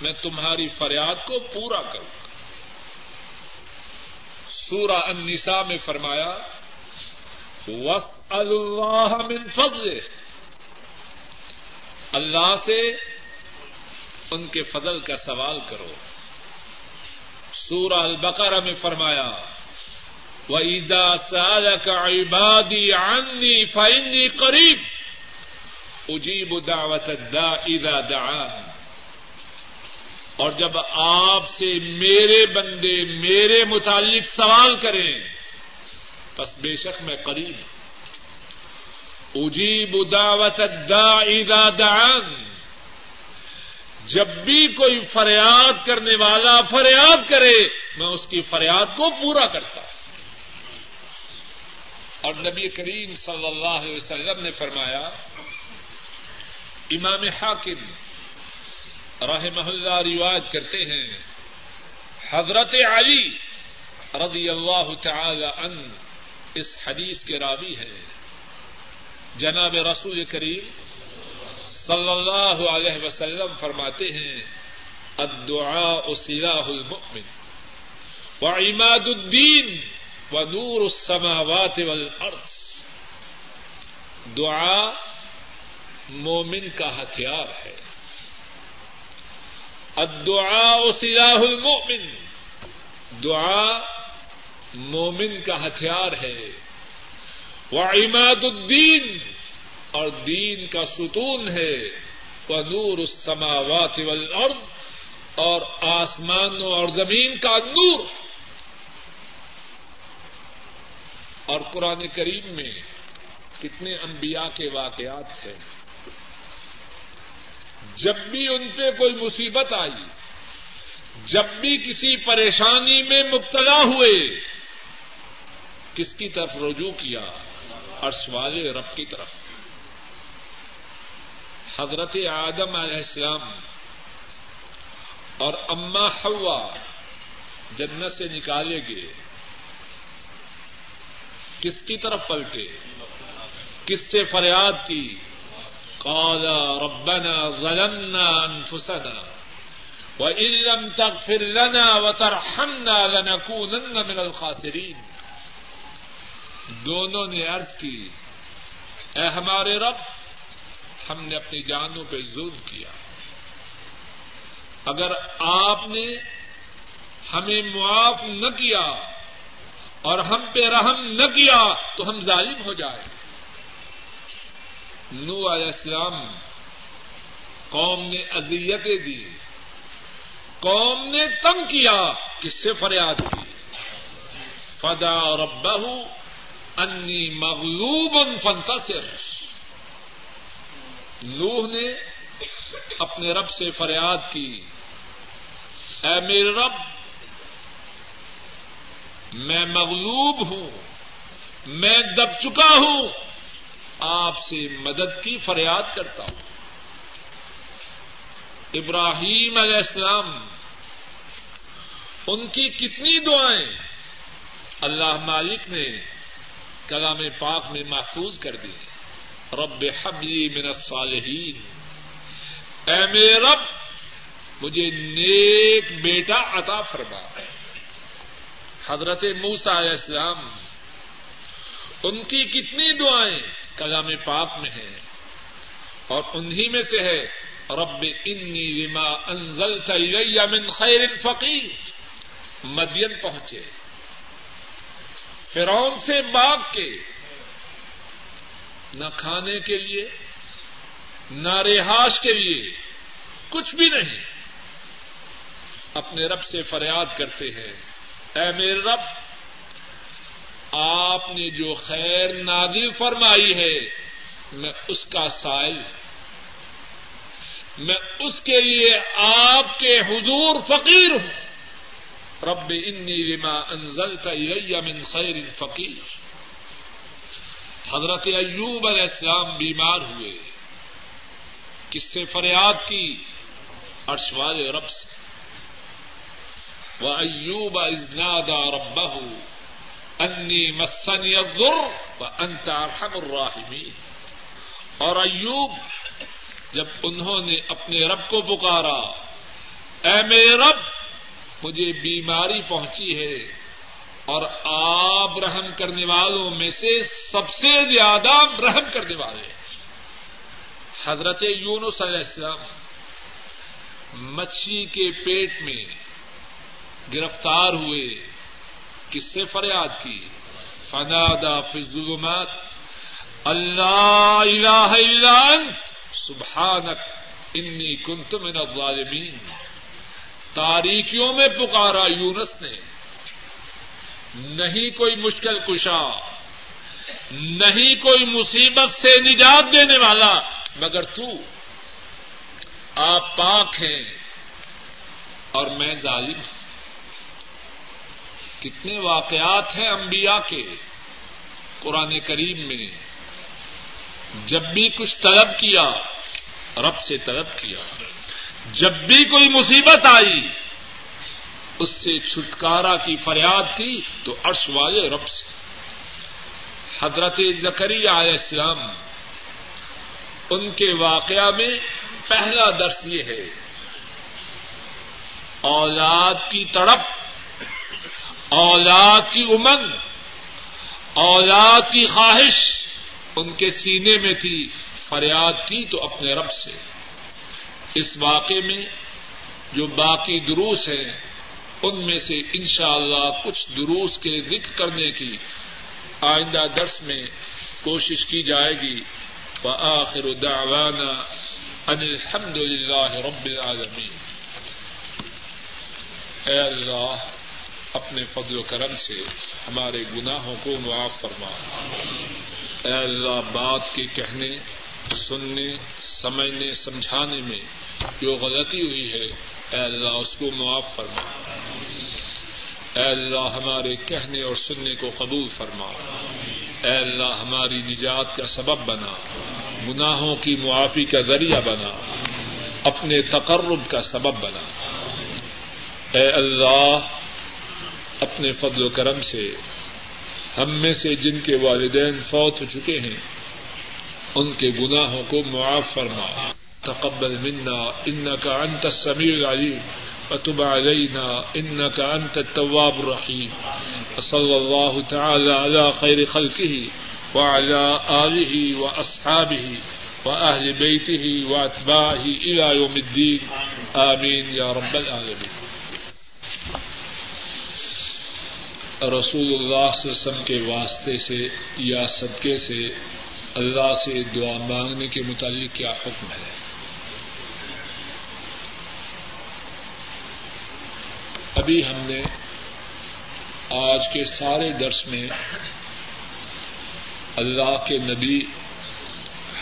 میں تمہاری فریاد کو پورا کروں گا۔ سورہ النساء میں فرمایا وس اللہ من فضل اللہ سے ان کے فضل کا سوال کرو۔ سورہ البقرہ میں فرمایا، وَإِذَا سَأَلَكَ عِبَادِي عَنِّي فَإِنِّي قَرِيبٌ۔ أُجِيبُ دَعْوَةَ الدَّاءِ إِذَا دَعَانِ اور جب آپ سے میرے بندے، میرے متعلق سوال کریں بس بے شک میں قریب۔ اجیب دعوت الداء اذا دعان جب بھی کوئی فریاد کرنے والا فریاد کرے، میں اس کی فریاد کو پورا کرتا ہوں۔ اور نبی کریم صلی اللہ علیہ وسلم نے فرمایا امام حاکم رحمہ اللہ روایت کرتے ہیں، حضرت علی رضی اللہ تعالی ان اس حدیث کے راوی ہیں۔ جناب رسول کریم صلی اللہ علیہ وسلم فرماتے ہیں، الدعاء سلاح المؤمن وعماد الدین و نور السماوات والارض۔ دعا مومن کا ہتھیار ہے۔ الدعاء سلاح المؤمن۔ دعا مومن کا ہتھیار ہے۔ وہ الدین۔ اور دین کا ستون ہے۔ وہ نور السماوات والارض۔ اور آسمانوں اور زمین کا نور۔ اور قرآن کریم میں کتنے انبیاء کے واقعات ہیں۔ جب بھی ان پہ کوئی مصیبت آئی، جب بھی کسی پریشانی میں مبتلا ہوئے، کس کی طرف رجوع کیا؟ عرش والے رب کی طرف۔ حضرت آدم علیہ السلام اور اما ہوا جنت سے نکالے گئے۔ کس کی طرف پلٹے؟ کس سے فریاد کی؟ قال ربنا ظلمنا انفسنا وان لم تغفر لنا وترحمنا لنكونن من الخاسرين. دونوں نے عرض کی، اے ہمارے رب، ہم نے اپنی جانوں پہ ظلم کیا۔ اگر آپ نے ہمیں معاف نہ کیا اور ہم پہ رحم نہ کیا تو ہم ظالم ہو جائیں۔ نو علیہ السلام قوم نے اذیتیں دی۔ قوم نے تنگ کیا کس سے فریاد کی فدا ربہ انی مغلوب فنتصر نوح نے اپنے رب سے فریاد کی۔ اے میرے رب، میں مغلوب ہوں، میں دب چکا ہوں۔ آپ سے مدد کی فریاد کرتا ہوں۔ ابراہیم علیہ السلام، ان کی کتنی دعائیں اللہ مالک نے کلام پاک میں محفوظ کر دی رب حبلی من الصالحین۔ اے میرے رب، مجھے نیک بیٹا عطا فرما۔ حضرت موسا علیہ السلام، ان کی کتنی دعائیں کلام پاک میں ہے اور انہی میں سے ہے، رب انی لما انزلت الی من خیر فقیر۔ مدین پہنچے۔ فرعون سے باغ کے نہ کھانے کے لیے، نہ رہائش کے لیے کچھ بھی نہیں۔ اپنے رب سے فریاد کرتے ہیں، اے میرے رب آپ نے جو خیر نادل فرمائی ہے، میں اس کا سائل میں اس کے لیے آپ کے حضور فقیر ہوں۔ رب انی لما انزلت الی من خیر فقیر۔ حضرت ایوب علیہ السلام بیمار ہوئے۔ کس سے فریاد کی؟ عرش والے رب سے۔ وہ ایوب ازنادا ربہ انی مسنی الضر و انت ارحم الراحمین اور ایوب، جب انہوں نے اپنے رب کو پکارا، اے میرے رب، مجھے بیماری پہنچی ہے اور آپ رحم کرنے والوں میں سے سب سے زیادہ رحم کرنے والے حضرت یونس علیہ السلام مچھلی کے پیٹ میں گرفتار ہوئے۔ کس سے فریاد کی؟ فنادا فضلمات اللہ الہ الا انت، سبحانک، انی کنت من الظالمین۔ تاریکیوں میں پکارا یونس نے۔ نہیں کوئی مشکل کشا، نہیں کوئی مصیبت سے نجات دینے والا، مگر تو آپ پاک ہیں اور میں ظالم ہوں۔ کتنے واقعات ہیں انبیاء کے قرآن کریم میں جب بھی کچھ طلب کیا، رب سے طلب کیا، جب بھی کوئی مصیبت آئی، اس سے چھٹکارا کی فریاد کی تو عرش والے رب سے۔ حضرت زکری علیہ السلام، ان کے واقعہ میں پہلا درس یہ ہے، اولاد کی تڑپ اولاد کی امنگ، اولاد کی خواہش ان کے سینے میں تھی، فریاد کی تو اپنے رب سے۔ اس واقعے میں جو باقی دروس ہیں، ان میں سے انشاءاللہ اللہ کچھ دروس کے ذکر کرنے کی آئندہ درس میں کوشش کی جائے گی۔ بآخر دعوانا ان الحمد للہ رب العالمین۔ اے اللہ اپنے فضل و کرم سے ہمارے گناہوں کو معاف فرما۔ اے اللہ، بات کے کہنے، سننے، سمجھنے، سمجھانے میں جو غلطی ہوئی ہے، اے اللہ، اس کو معاف فرما۔ اے اللہ، ہمارے کہنے اور سننے کو قبول فرما۔ اے اللہ، ہماری نجات کا سبب بنا۔ گناہوں کی معافی کا ذریعہ بنا۔ اپنے تقرب کا سبب بنا۔ اے اللہ اپنے فضل و کرم سے ہم میں سے جن کے والدین فوت ہو چکے ہیں، ان کے گناہوں کو معاف فرما۔ تقبل منا انك انت السميع العليم وتب علينا انك انت التواب الرحيم وصلى الله تعالى على خير خلقه وعلى اله واصحابه واهل بيته واتباعه الى يوم الدين امين يا رب العالمين رسول اللہ صلی اللہ علیہ وسلم کے واسطے سے یا صدقے سے اللہ سے دعا مانگنے کے متعلق کیا حکم ہے؟ ابھی ہم نے آج کے سارے درس میں اللہ کے نبی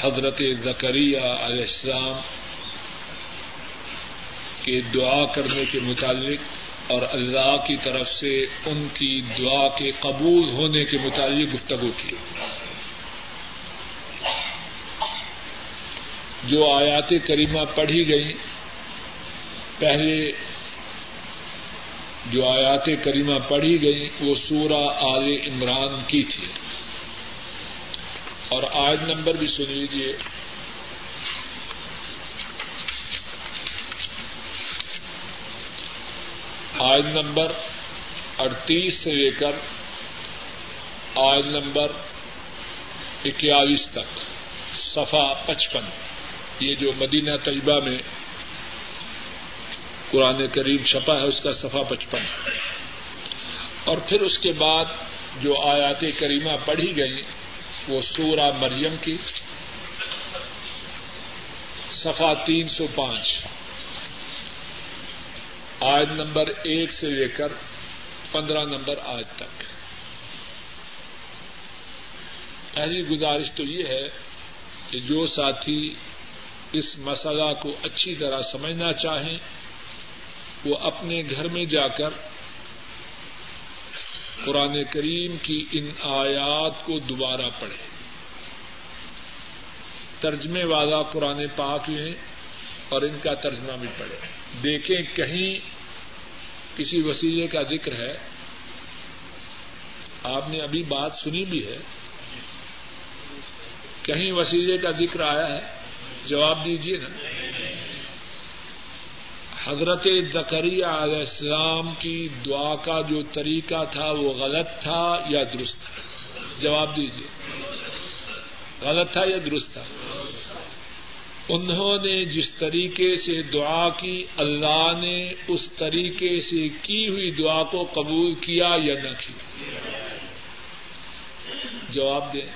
حضرت زکریہ علیہ السلام کے دعا کرنے کے متعلق اور اللہ کی طرف سے ان کی دعا کے قبول ہونے کے متعلق گفتگو کی۔ جو آیات کریمہ پڑھی گئی پہلے جو آیات کریمہ پڑھی گئی وہ سورہ آل عمران کی تھی۔ اور آج نمبر بھی سن لیجیے آج نمبر اڑتیس سے لے کر آج نمبر اکیالیس تک صفا پچپن۔ یہ جو مدینہ طیبہ میں قرآن کریم چھپا ہے، اس کا صفا پچپن۔ اور پھر اس کے بعد جو آیات کریمہ پڑھی گئی، وہ سورہ مریم کی صفا تین سو پانچ۔ آج نمبر ایک سے لے کر پندرہ نمبر آج تک۔ پہلی گزارش تو یہ ہے کہ جو ساتھی اس مسئلہ کو اچھی طرح سمجھنا چاہیں، وہ اپنے گھر میں جا کر قرآن کریم کی ان آیات کو دوبارہ پڑھے۔ ترجمے والا قرآن پاک میں اور ان کا ترجمہ بھی پڑھے۔ دیکھیں کہیں کسی وسیلے کا ذکر ہے، آپ نے ابھی بات سنی بھی ہے۔ کہیں وسیلے کا ذکر آیا ہے؟ جواب دیجیے نا۔ حضرت زکریہ علیہ السلام کی دعا کا جو طریقہ تھا، وہ غلط تھا یا درست تھا؟ جواب دیجیے غلط تھا یا درست تھا؟ انہوں نے جس طریقے سے دعا کی، اللہ نے اس طریقے سے کی ہوئی دعا کو قبول کیا یا نہ کیا؟ جواب دیں۔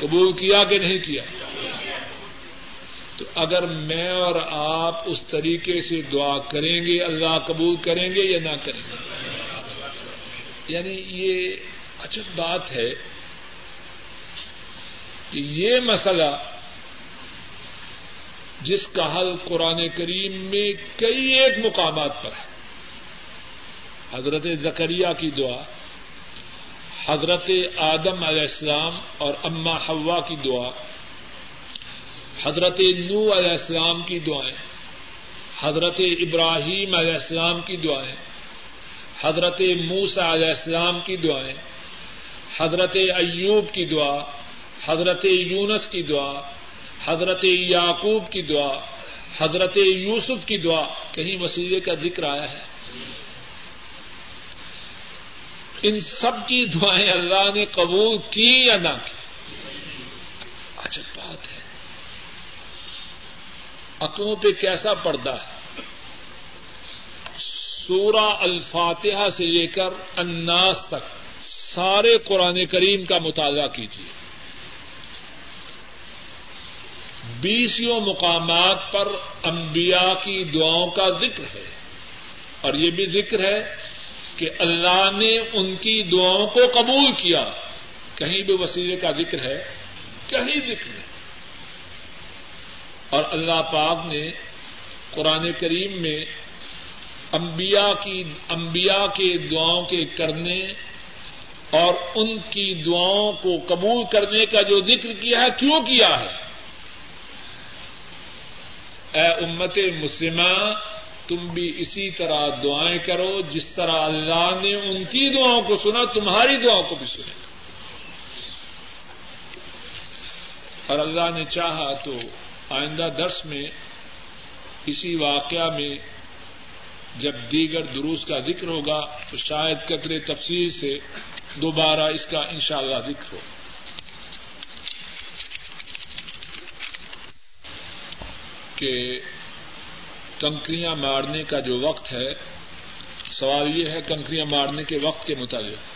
قبول کیا کہ نہیں کیا؟ تو اگر میں اور آپ اس طریقے سے دعا کریں گے، اللہ قبول کریں گے یا نہ کریں گے؟ یعنی یہ اچھا بات ہے کہ یہ مسئلہ جس کا حل قرآن کریم میں کئی ایک مقامات پر ہے۔ حضرت زکریہ کی دعا، حضرت آدم علیہ السلام اور اما حوا کی دعا، حضرت نو علیہ السلام کی دعائیں، حضرت ابراہیم علیہ السلام کی دعائیں، حضرت موسا علیہ السلام کی دعائیں، حضرت ایوب کی دعا، حضرت یونس کی دعا حضرت یعقوب کی دعا، حضرت یوسف کی دعا، کہیں وسیلے کا ذکر آیا ہے۔ ان سب کی دعائیں اللہ نے قبول کی یا نہ کی؟ اچھا بات ہے۔ عقلوں پہ کیسا پردہ ہے؟ سورہ الفاتحہ سے لے کر اناس تک سارے قرآن کریم کا مطالعہ کیجیے بیسوں مقامات پر انبیاء کی دعاؤں کا ذکر ہے۔ اور یہ بھی ذکر ہے کہ اللہ نے ان کی دعاؤں کو قبول کیا۔ کہیں بھی وسیلے کا ذکر ہے، کہیں ذکر نہیں۔ اور اللہ پاک نے قرآن کریم میں انبیاء کی، انبیاء کے دعاؤں کے کرنے اور ان کی دعاؤں کو قبول کرنے کا جو ذکر کیا ہے، کیوں کیا ہے؟ اے امت مسلمہ، تم بھی اسی طرح دعائیں کرو، جس طرح اللہ نے ان کی دعاؤں کو سنا، تمہاری دعاؤں کو بھی سنے۔ اور اللہ نے چاہا تو آئندہ درس میں اسی واقعہ میں جب دیگر دروس کا ذکر ہوگا، تو شاید قطر تفصیل سے دوبارہ اس کا انشاءاللہ ذکر ہو۔ کہ کنکریاں مارنے کا جو وقت ہے، سوال یہ ہے کنکریاں مارنے کے وقت کے مطابق۔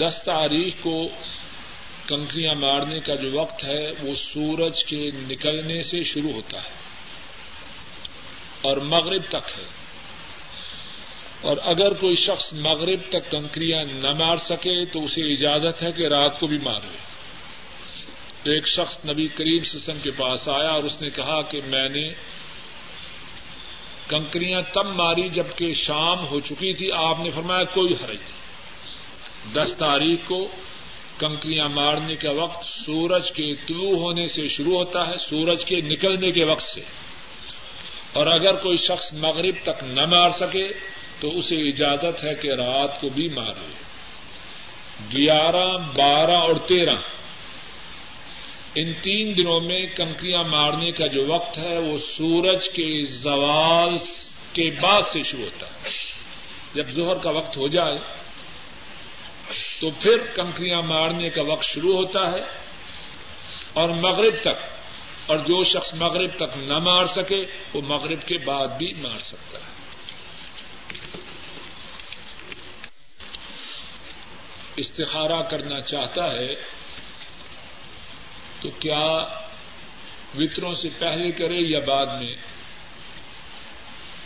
دس تاریخ کو کنکریاں مارنے کا جو وقت ہے، وہ سورج کے نکلنے سے شروع ہوتا ہے اور مغرب تک ہے۔ اور اگر کوئی شخص مغرب تک کنکریاں نہ مار سکے، تو اسے اجازت ہے کہ رات کو بھی مارے۔ تو ایک شخص نبی کریم سسم کے پاس آیا اور اس نے کہا کہ میں نے کنکریاں تب ماری جبکہ شام ہو چکی تھی۔ آپ نے فرمایا کوئی حرج نہیں۔ دس تاریخ کو کنکریاں مارنے کا وقت سورج کے طلوع ہونے سے شروع ہوتا ہے، سورج کے نکلنے کے وقت سے۔ اور اگر کوئی شخص مغرب تک نہ مار سکے تو اسے اجازت ہے کہ رات کو بھی مارے گیارہ، بارہ اور تیرہ۔ ان تین دنوں میں کنکریاں مارنے کا جو وقت ہے، وہ سورج کے زوال کے بعد سے شروع ہوتا ہے۔ جب زہر کا وقت ہو جائے، تو پھر کنکریاں مارنے کا وقت شروع ہوتا ہے اور مغرب تک، اور جو شخص مغرب تک نہ مار سکے، وہ مغرب کے بعد بھی مار سکتا ہے۔ استخارہ کرنا چاہتا ہے تو کیا وطروں سے پہلے کرے یا بعد میں؟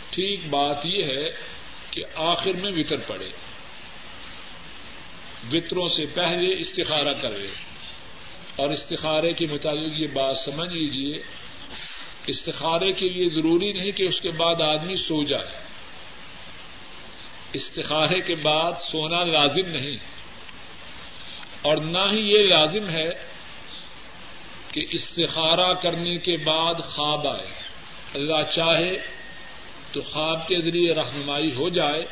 ٹھیک بات یہ ہے کہ آخر میں وطر پڑے۔ وطروں سے پہلے استخارہ کرے۔ اور استخارے کے مطابق یہ بات سمجھ لیجیے استخارے کے لیے ضروری نہیں کہ اس کے بعد آدمی سو جائے۔ استخارے کے بعد سونا لازم نہیں۔ اور نہ ہی یہ لازم ہے کہ استخارہ کرنے کے بعد خواب آئے۔ اللہ چاہے تو خواب کے ذریعے رہنمائی ہو جائے،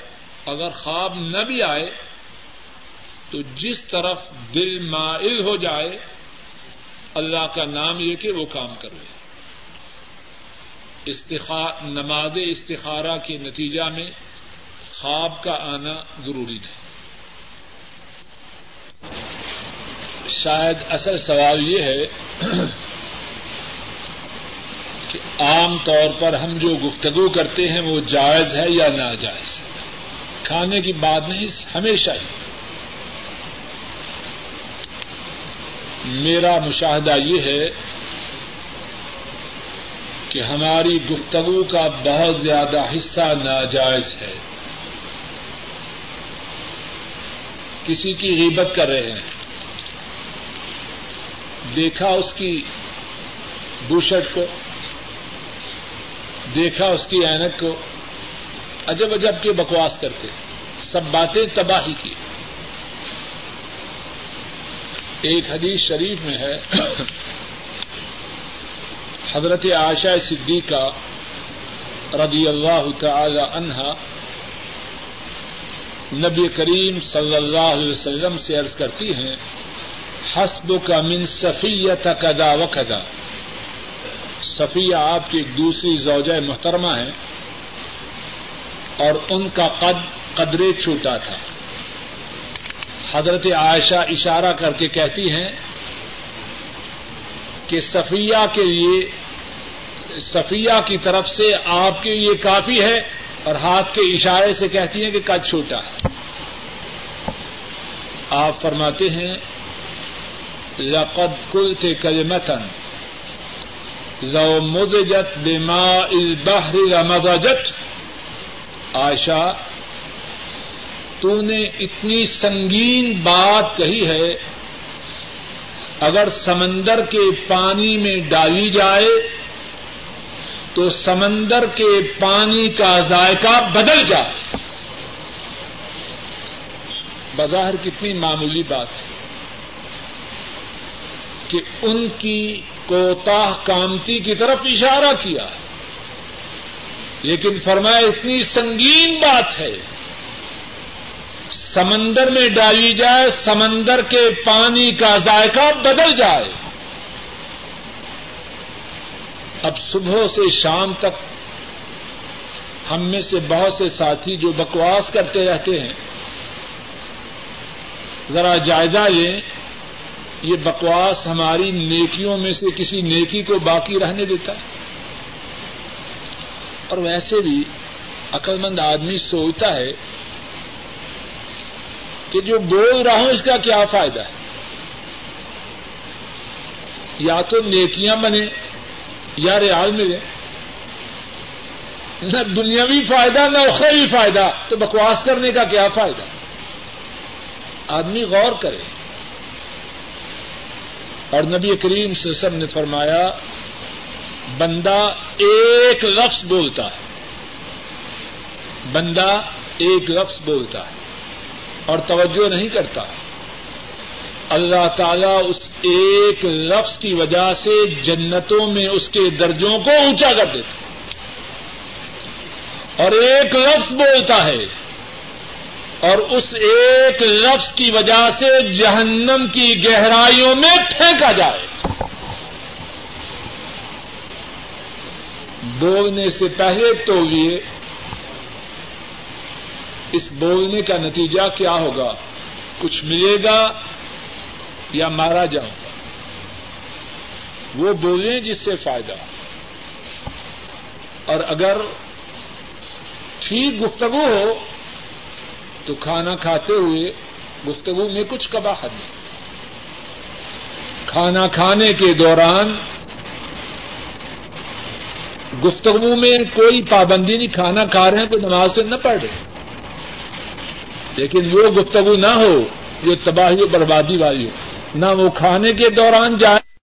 اگر خواب نہ بھی آئے تو جس طرف دل مائل ہو جائے، اللہ کا نام یہ کہ وہ کام کرے نماز استخارہ کے نتیجہ میں خواب کا آنا ضروری نہیں۔ شاید اصل سوال یہ ہے کہ عام طور پر ہم جو گفتگو کرتے ہیں وہ جائز ہے یا ناجائز؟ کھانے کی بات نہیں، ہمیشہ ہی۔ میرا مشاہدہ یہ ہے کہ ہماری گفتگو کا بہت زیادہ حصہ ناجائز ہے۔ کسی کی غیبت کر رہے ہیں۔ دیکھا اس کی بوشٹ کو، دیکھا اس کی اینک کو، عجب عجب کے بکواس کرتے، سب باتیں تباہی کی۔ ایک حدیث شریف میں ہے، حضرت عائشہ صدیقہ رضی اللہ تعالی عنہا نبی کریم صلی اللہ علیہ وسلم سے عرض کرتی ہیں حسب کا من صفیت کدا و کدا۔ صفیہ آپ کی ایک دوسری زوجہ محترمہ ہے اور ان کا قد قدرے چھوٹا تھا۔ حضرت عائشہ اشارہ کر کے کہتی ہیں کہ صفیہ کے لیے صفیہ کی طرف سے آپ کے لیے کافی ہے اور ہاتھ کے اشارے سے کہتی ہیں کہ قد چھوٹا ہے۔ آپ فرماتے ہیں لقد قلت کلمتن لو مزجت بماء البحر لمزجت عائشہ تو نے اتنی سنگین بات کہی ہے، اگر سمندر کے پانی میں ڈالی جائے، تو سمندر کے پانی کا ذائقہ بدل جائے بظاہر کتنی معمولی بات ہے۔ کہ ان کی کوتاہ کامتی کی طرف اشارہ کیا۔ لیکن فرمایا اتنی سنگین بات ہے۔ سمندر میں ڈالی جائے، سمندر کے پانی کا ذائقہ بدل جائے۔ اب صبح سے شام تک ہم میں سے بہت سے ساتھی جو بکواس کرتے رہتے ہیں۔ ذرا جائزہ لیں۔ یہ بکواس ہماری نیکیوں میں سے کسی نیکی کو باقی رہنے دیتا ہے۔ اور ویسے بھی عقلمند آدمی سوچتا ہے کہ جو بول رہا ہوں اس کا کیا فائدہ ہے؟ یا تو نیکیاں بنے یا ریال ملے۔ نہ دنیاوی فائدہ، نہ اخروی فائدہ۔ تو بکواس کرنے کا کیا فائدہ؟ آدمی غور کرے۔ اور نبی کریم سسم نے فرمایا، بندہ ایک لفظ بولتا ہے۔ بندہ ایک لفظ بولتا ہے اور توجہ نہیں کرتا۔ اللہ تعالی اس ایک لفظ کی وجہ سے جنتوں میں اس کے درجوں کو اونچا کر دیتا اور ایک لفظ بولتا ہے۔ اور اس ایک لفظ کی وجہ سے جہنم کی گہرائیوں میں پھینکا جائے۔ بولنے سے پہلے تو یہ اس بولنے کا نتیجہ کیا ہوگا؟ کچھ ملے گا یا مارا جاؤں گا؟ وہ بولیں جس سے فائدہ۔ اور اگر ٹھیک گفتگو ہو تو کھانا کھاتے ہوئے گفتگو میں کچھ کباہت نہیں۔ کھانا کھانے کے دوران گفتگو میں کوئی پابندی نہیں، کھانا کھا رہے ہیں تو نماز سے نہ پڑھ رہے لیکن وہ گفتگو نہ ہو، جو تباہی و بربادی والی ہو، نہ وہ کھانے کے دوران جائے